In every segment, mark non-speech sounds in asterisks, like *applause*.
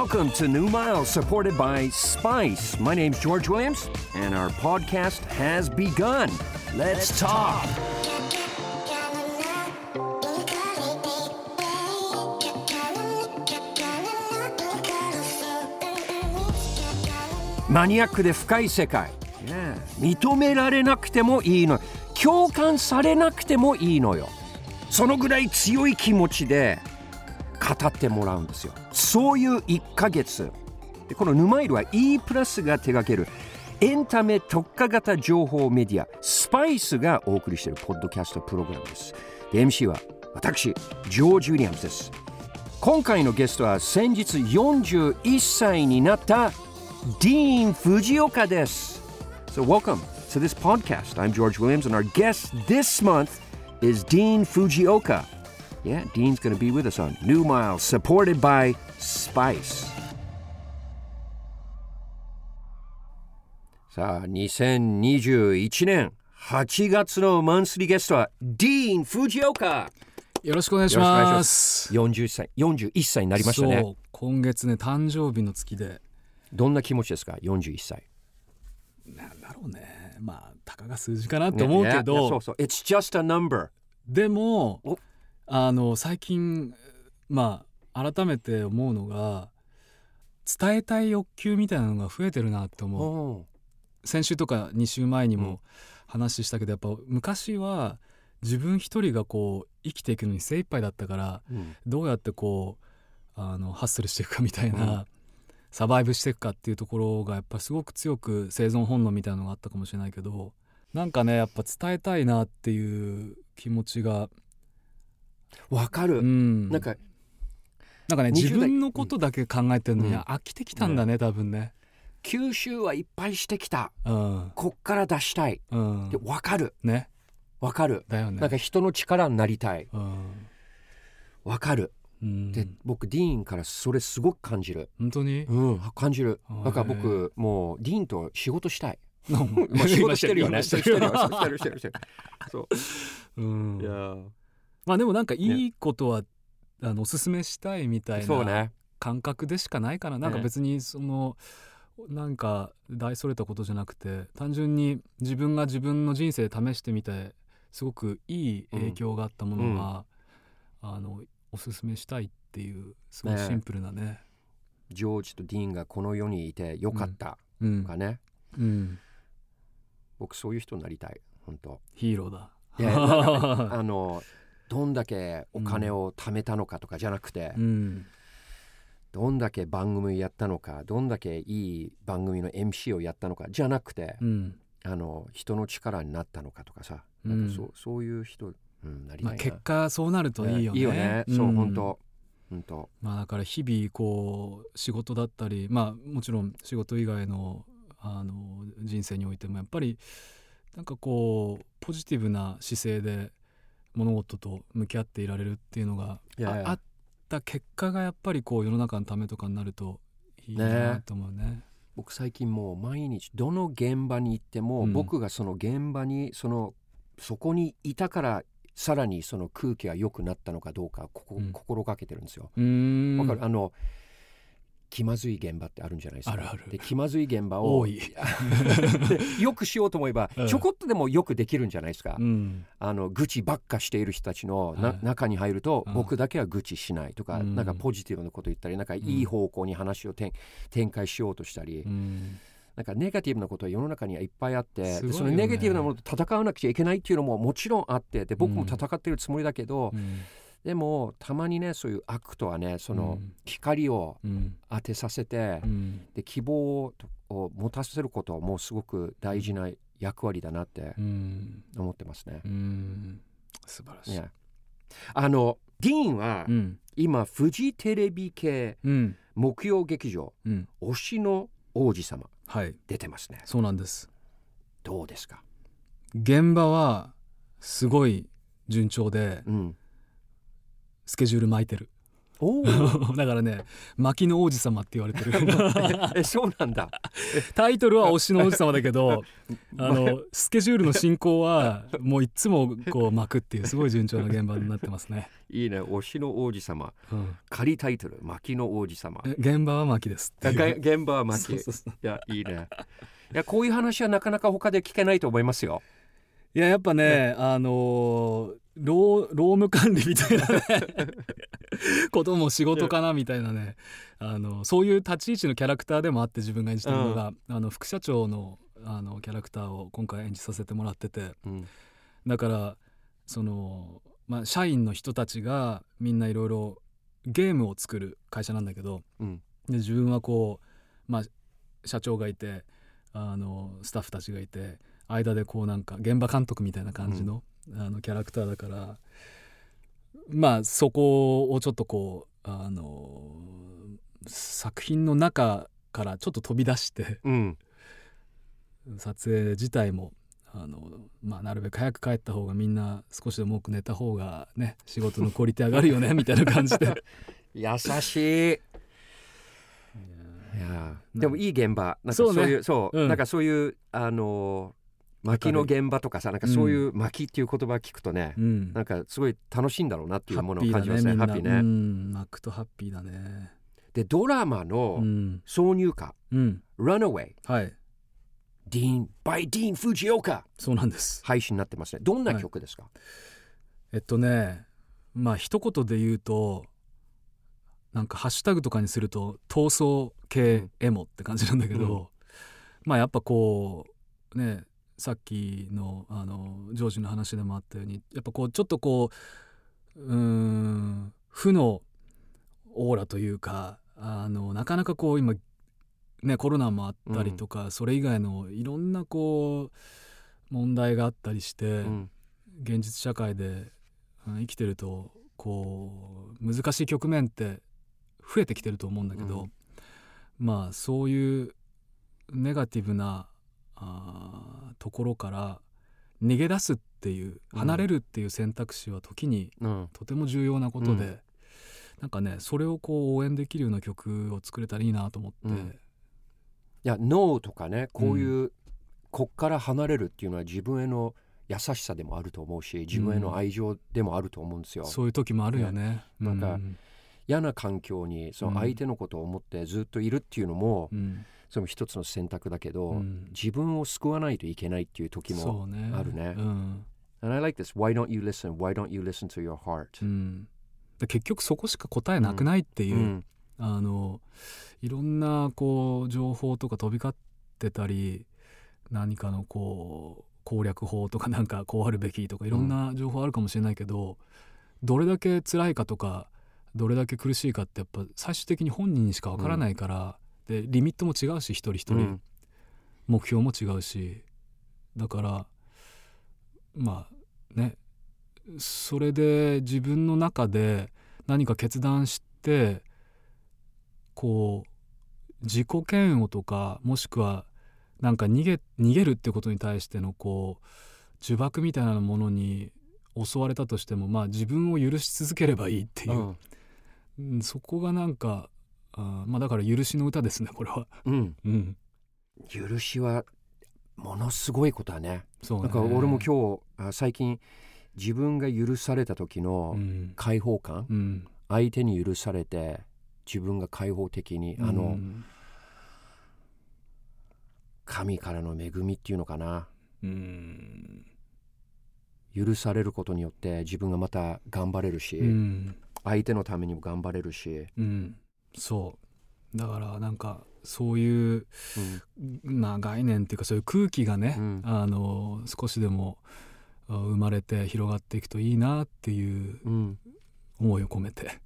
Welcome to New Miles, supported by Spice. My name's George Williams, and our podcast has begun. Let's talk. マニアックで深い世界、認められなくてもいいの共感されなくてもいいのよそのぐらい強い気持ちで語ってもらうんですよ。そういう1ヶ月。でこのヌマイルは E プラスが手掛けるエンタメ特化型情報メディアスパイスがお送りしているポッドキャストプログラムです。で MC は私ジョージ・ウィリアムズです。今回のゲストは先日41歳になったディーン・フジオカです。So welcome to this podcast. I'm George Williams and our guest this month is Dean Fujioka. Yeah, Dean's going to be with us on New Miles, supported by Spice. さあ、2021年8月のマンスリーゲストはディーン・フジオカよろしくお願いします。40歳41歳になりましたね。今月ね誕生日の月で。どんな気持ちですか？41歳。なんだろうね。まあたかが数字かなって思うけど、ね、そうそう。It's just a number でもあの最近まあ改めて思うのが伝えたい欲求みたいなのが増えてるなって思う。先週とか2週前にも話したけど、やっぱ昔は自分一人がこう生きていくのに精一杯だったから、うん、どうやってこうあのハッスルしていくかみたいな、うん、サバイブしていくかっていうところがやっぱすごく強く生存本能みたいなのがあったかもしれないけどなんかねやっぱ伝えたいなっていう気持ちがわかる、うん、なんかなんかね自分のことだけ考えてるのに、うん、飽きてきたんだね、ね、多分ね。吸収はいっぱいしてきた、うん、こっから出したい、うん、で分かる。ね。分かる。だよね。なんか人の力になりたい、うん、分かる、うん、で僕ディーンからそれすごく感じる。本当に？うん感じる。だから僕もうディーンと仕事したい。*laughs* まあ仕事してるよね。*laughs* してるしてるしてるしてるしてるそう。うん。いやまあでもなんかいいことは、ね、あのおすすめしたいみたいな感覚でしかないかな、ね、なんか別にその、なんか大それたことじゃなくて単純に自分が自分の人生で試してみてすごくいい影響があったものは、うん、あのおすすめしたいっていうすごいシンプルなね、ね、ジョージとディーンがこの世にいてよかったとかね、うん、うん、僕そういう人になりたい本当。ヒーローだ。いや *laughs* あのどんだけお金を貯めたのかとかじゃなくて、うん、どんだけ番組やったのかどんだけいい番組の MC をやったのかじゃなくて、うん、あの人の力になったのかとかさ、うん、そうそういう人、うん、なりたいな、まあ、結果そうなるといいよね。いいよね、そう本当。本当。まあだから日々こう仕事だったりまあもちろん仕事以外のあの人生においてもやっぱりなんかこうポジティブな姿勢で物事と向き合っていられるっていうのがあった結果がやっぱりこう世の中のためとかになるといいなと思うね。ね僕最近もう毎日どの現場に行っても、うん、僕がその現場にそのそこにいたからさらにその空気が良くなったのかどうかここ、うん、心がけてるんですよ。わかるあの気まずい現場ってあるんじゃないですか。あるある。で気まずい現場を *laughs* よくしようと思えば、*laughs* ちょこっとでもよくできるんじゃないですか。うん、あの愚痴ばっかしている人たちのな、はい、中に入ると、僕だけは愚痴しないとか、うん、なんかポジティブなこと言ったりなんかいい方向に話を展開しようとしたり。うん。なんかネガティブなことは世の中にはいっぱいあって、ね、そのネガティブなものと戦わなくちゃいけないっていうのももちろんあってで僕も戦ってるつもりだけど、うん、でもたまにねそういう悪とはねその光を当てさせて、うん、で希望を持たせることはもうすごく大事な役割だなって思ってますね。うん、素晴らしい、ね、あのディーンは、今フジテレビ系木曜劇場、推しの王子様、はい、出てますね。そうなんです。どうですか？現場はすごい順調で、うん、スケジュール巻いてる。*laughs* だからね薪の王子様って言われてる。*laughs* えそうなんだ。タイトルは推しの王子様だけど *laughs* あのスケジュールの進行はもういつもこう巻くっていうすごい順調な現場になってますね。いいね。推しの王子様、うん、仮タイトル。薪の王子様。現場は薪です現場は薪いやいいね。いやこういう話はなかなか他で聞けないと思いますよ。いややっぱね、ね、あのー労労務管理みたいなね。*laughs* ことも仕事かなみたいなね。あのそういう立ち位置のキャラクターでもあって自分が演じてるのが、うん、あの副社長のあのキャラクターを今回演じさせてもらってて、うん、だからその、まあ、社員の人たちがみんないろいろゲームを作る会社なんだけど、うん、で自分はこう、まあ、社長がいてあのスタッフたちがいて間でこうなんか現場監督みたいな感じのあのキャラクターだからまあそこをちょっとこうあの作品の中からちょっと飛び出して、うん、撮影自体もあの、まあ、なるべく早く帰った方がみんな少しでも多く寝た方がね仕事のクオリティ上がるよね *laughs* みたいな感じで。優しい。いやでもいい現場。なんかそういうそう、うん、なんかそういうあの薪の現場とかさなんかそういう薪っていう言葉聞くとね、うん、なんかすごい楽しいんだろうなっていうものを感じますね。ハッピーね。ーね、うん、巻くとハッピーだね。でドラマの挿入歌「うん、Runaway」はい。ディーン、バイディーン・フジオカそうなんです。配信になってますね。どんな曲ですか、はい、えっとねまあ一言で言うとなんかハッシュタグとかにすると闘争系エモって感じなんだけど、うん、まあやっぱこうねさっきのあのジョージの話でもあったようにやっぱこうちょっとこううん負のオーラというかあのなかなかこう今ねコロナもあったりとか、うん、それ以外のいろんなこう問題があったりして、うん、現実社会で、うん、生きてるとこう難しい局面って増えてきてると思うんだけど、まあそういうネガティブなあところから逃げ出すっていう離れるっていう選択肢は時にとても重要なことで、うん、なんかねそれをこう応援できるような曲を作れたらいいなと思って。うん、いやノーとかねこういう、うん、こっから離れるっていうのは自分への優しさでもあると思うし自分への愛情でもあると思うんですよ。そういう時もあるよね。ね。なんか、嫌な環境にその相手のことを思ってずっといるっていうのも、その一つの選択だけど、うん、自分を救わないといけないっていう時もあるね。ねうん、And I like this. Why don't you listen? Why don't you listen to your heart?、うん、結局そこしか答えなくないっていう、あのいろんなこう情報とか飛び交ってたり何かのこう攻略法とかなんかこうあるべきとかいろんな情報あるかもしれないけど、どれだけ辛いかとかどれだけ苦しいかってやっぱ最終的に本人にしかわからないから、でリミットも違うし一人一人、うん、目標も違うし。だからまあね。それで自分の中で何か決断してこう自己嫌悪とかもしくはなんか逃げ逃げるってことに対してのこう呪縛みたいなものに襲われたとしてもまあ自分を許し続ければいいっていう、うん、そこがなんかあまあだから許しの歌ですねこれは。うん、うん、許しはものすごいことだね。そうね。なんか俺も今日最近自分が許された時の解放感、うん、相手に許されて自分が開放的にあの、うん、神からの恵みっていうのかな、うん、許されることによって自分がまた頑張れるし、相手のためにも頑張れるし、そう。だからなんかそういう、うん、まあ概念っていうかそういう空気がね、うん、あの少しでも生まれて広がっていくといいなっていう思いを込めて、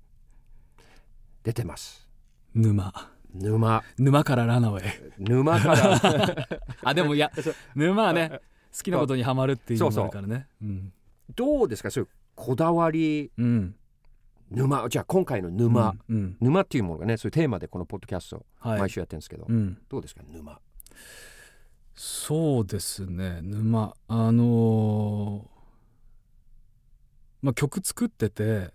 出てます。沼。沼。沼からラナウェイ。沼から。*laughs* あでもいや沼はね好きなことにはまるっていうのがあるからね。どうですか？そういうこだわり、うん沼。じゃあ今回の沼、うんうん、沼っていうものがねそういうテーマでこのポッドキャスト毎週やってるんですけど、はいうん、どうですか沼？そうですね沼。あのー、まあ曲作ってて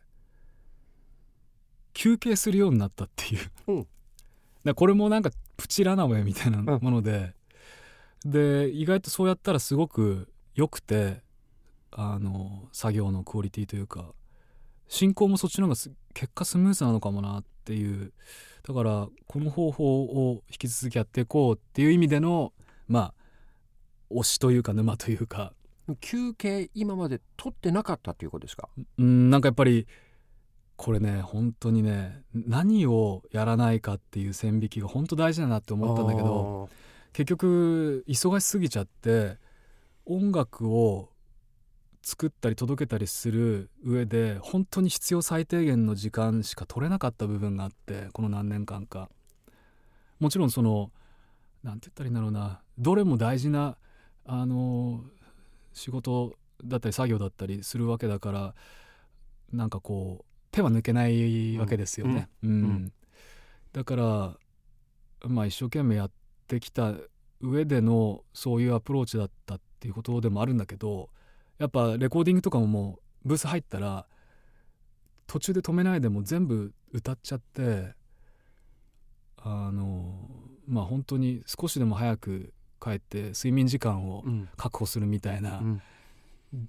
休憩するようになったっていう、うん。だこれもなんかプチラナウェイみたいなもので、で意外とそうやったらすごく良くてあの作業のクオリティというか進行もそっちの方がす結果スムーズなのかもなっていう。だからこの方法を引き続きやっていこうっていう意味でのまあ推しというか沼というか。休憩今まで取ってなかったということですか？うんなんかやっぱりこれね本当にね何をやらないかっていう線引きが本当大事だなって思ったんだけど結局忙しすぎちゃって音楽を作ったり届けたりする上で本当に必要最低限の時間しか取れなかった部分があってこの何年間か。もちろんその何て言ったらいいんだろうな。どれも大事なあの仕事だったり作業だったりするわけだからなんかこう手は抜けないわけですよね。うん、うん。だからまあ一生懸命やってきた上でのそういうアプローチだったっていうことでもあるんだけどやっぱレコーディングとかももうブース入ったら途中で止めないでも全部歌っちゃってあのまあ本当に少しでも早く帰って睡眠時間を確保するみたいな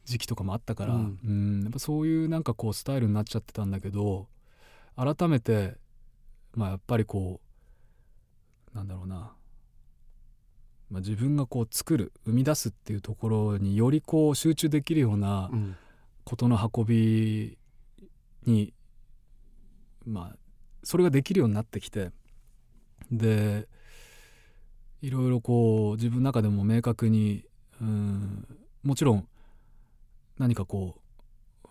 時期とかもあったから、うん、うん。やっぱそういうなんかこうスタイルになっちゃってたんだけど改めてまあやっぱりこうなんだろうなまあ、自分がこう作る生み出すっていうところによりこう集中できるようなことの運びに、まあそれができるようになってきてでいろいろこう自分の中でも明確にうんもちろん何かこう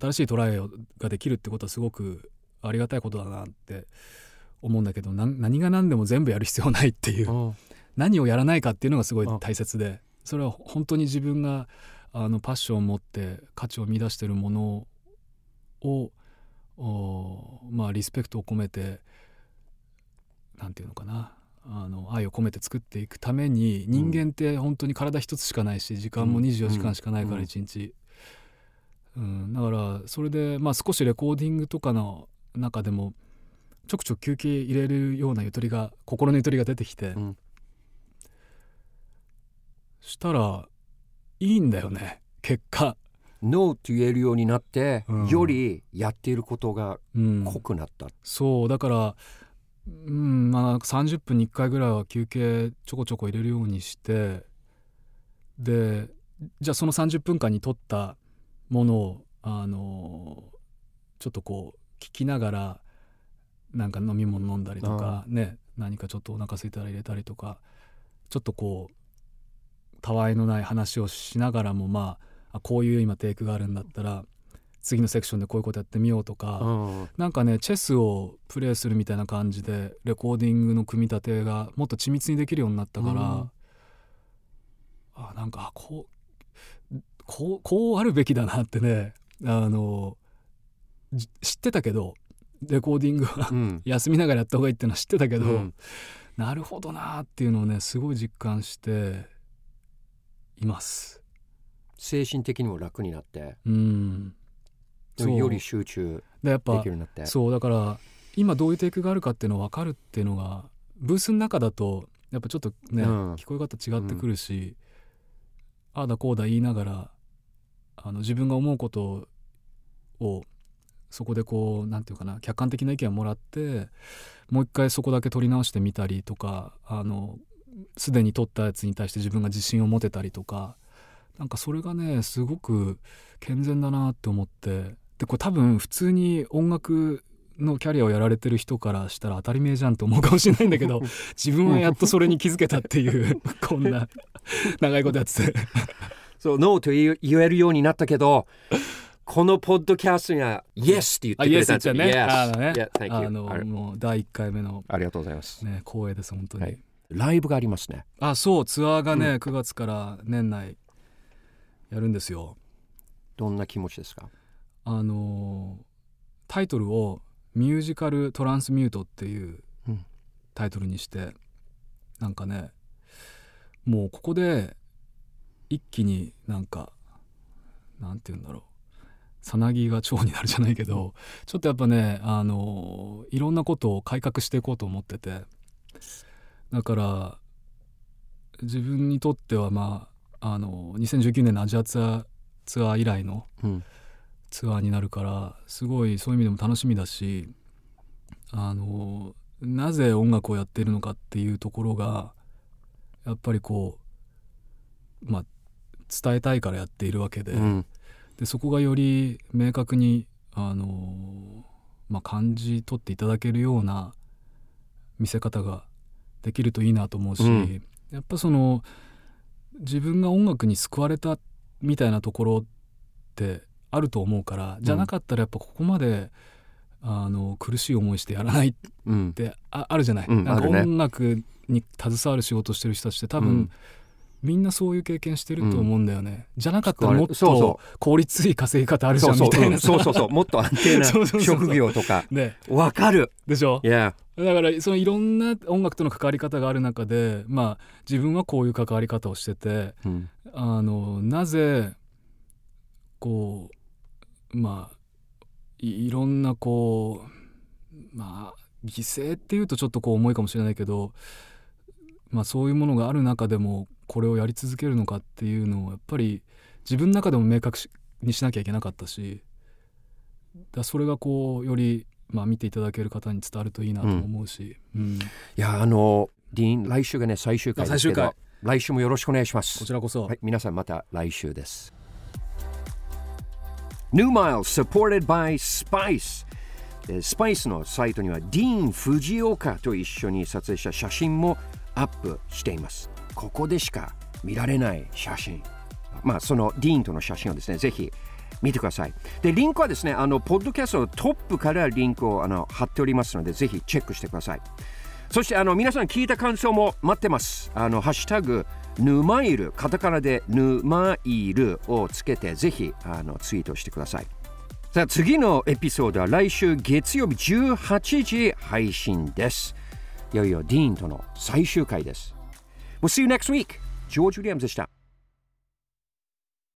新しいトライができるってことはすごくありがたいことだなって思うんだけど何が何でも全部やる必要ないっていう何をやらないかっていうのがすごい大切でそれは本当に自分があのパッションを持って価値を見出してるものをまあリスペクトを込めて何て言うのかなあの愛を込めて作っていくために人間って本当に体一つしかないし時間も24時間しかないから1日、うん、うん、だからそれでまあ少しレコーディングとかの中でもちょくちょく休憩入れるようなゆとりが心のゆとりが出てきて、うん、したらいいんだよね結果。ノーと言えるようになって、うん、よりやっていることが濃くなった、うん、そうだからうんまあ30分に1回ぐらいは休憩ちょこちょこ入れるようにしてでじゃあその30分間に撮ったものをあのちょっとこう聞きながらなんか飲み物飲んだりとかね何かちょっとお腹空いたら入れたりとかちょっとこうたわいのない話をしながらもまあこういう今テイクがあるんだったら次のセクションでこういうことやってみようとか、うん、なんかねチェスをプレイするみたいな感じでレコーディングの組み立てがもっと緻密にできるようになったから、うん、あなんかこうこうこうあるべきだなってねあの知ってたけどレコーディングは、うん、*laughs* 休みながらやった方がいいっていうのは知ってたけど、うん、なるほどなっていうのをねすごい実感しています。精神的にも楽になってうん。より集中できるようになって。そうだから今どういうテイクがあるかっていうの分かるっていうのがブースの中だとやっぱちょっとね、うん、聞こえ方違ってくるし、うん、ああだこうだ言いながらあの自分が思うことをそこでこう何て言うかな客観的な意見をもらってもう一回そこだけ取り直してみたりとかあのすでに撮ったやつに対して自分が自信を持てたりとかなんかそれがねすごく健全だなって思ってでこれ多分普通に音楽のキャリアをやられてる人からしたら当たり前じゃんと思うかもしれないんだけど自分はやっとそれに気づけたっていう *laughs* こんな長いことやってて。そうノーと言えるようになったけどこのポッドキャストには Yes って言ってくれたんですよ。ね。あのね、yeah, あのもう第1回目のありがとうございます。ね光栄です本当に。はいライブがありますね。あそうツアーがね、うん、9月から年内やるんですよ。どんな気持ちですか？あのタイトルを「ミュージカルトランスミュート」っていうタイトルにして、うん、なんかねもうここで一気になんかなんて言うんだろう。さなぎが蝶になるじゃないけど、ちょっとやっぱねあのいろんなことを改革していこうと思っててだから自分にとってはまああの2019年のアジアツアーツアー以来のツアーになるから、すごいそういう意味でも楽しみだしあのなぜ音楽をやっているのかっていうところがやっぱりこうまあ伝えたいからやっているわけで。うん、でそこがより明確にあの、まあ、感じ取っていただけるような見せ方ができるといいなと思うし、うん、やっぱその自分が音楽に救われたみたいなところってあると思うからじゃなかったらやっぱここまであの苦しい思いしてやらないってあ,、あるじゃない、うん、なんか音楽に携わる仕事してる人たちって多分、うん、みんなそういう経験してると思うんだよね、じゃなかったらもっと効率いい稼ぎ方あるじゃんみたいな。そうそうそう。もっと安定な *laughs* 職業とか。ね。わかる。でしょ、yeah. だからそのいろんな音楽との関わり方がある中でまあ自分はこういう関わり方をしてて、うん、あのなぜこうまあいろんなこうまあ犠牲っていうとちょっとこう重いかもしれないけど、まあ、そういうものがある中でもこれをやり続けるのかっていうのをやっぱり自分の中でも明確にしなきゃいけなかったしだそれがこうより、まあ、見ていただける方に伝わるといいなと思うし、うん。うん、いやあのディーン来週がね最終回ですけど来週もよろしくお願いします。こちらこそ、はい、皆さんまた来週です。New Miles supported by Spice スパイスのサイトにはディーン・藤岡と一緒に撮影した写真もアップしています。ここでしか見られない写真。まあそのディーンとの写真をですねぜひ見てください。でリンクはですねあのポッドキャストのトップからリンクをあの貼っておりますのでぜひチェックしてください。そしてあの皆さん聞いた感想も待ってます。あのハッシュタグヌマイルカタカナでヌマイルをつけてぜひあのツイートしてください。さあ次のエピソードは来週月曜日18時配信です。いよいよディーンとの最終回です。We'll see you next week. ジョージ・ウィリアムズでした。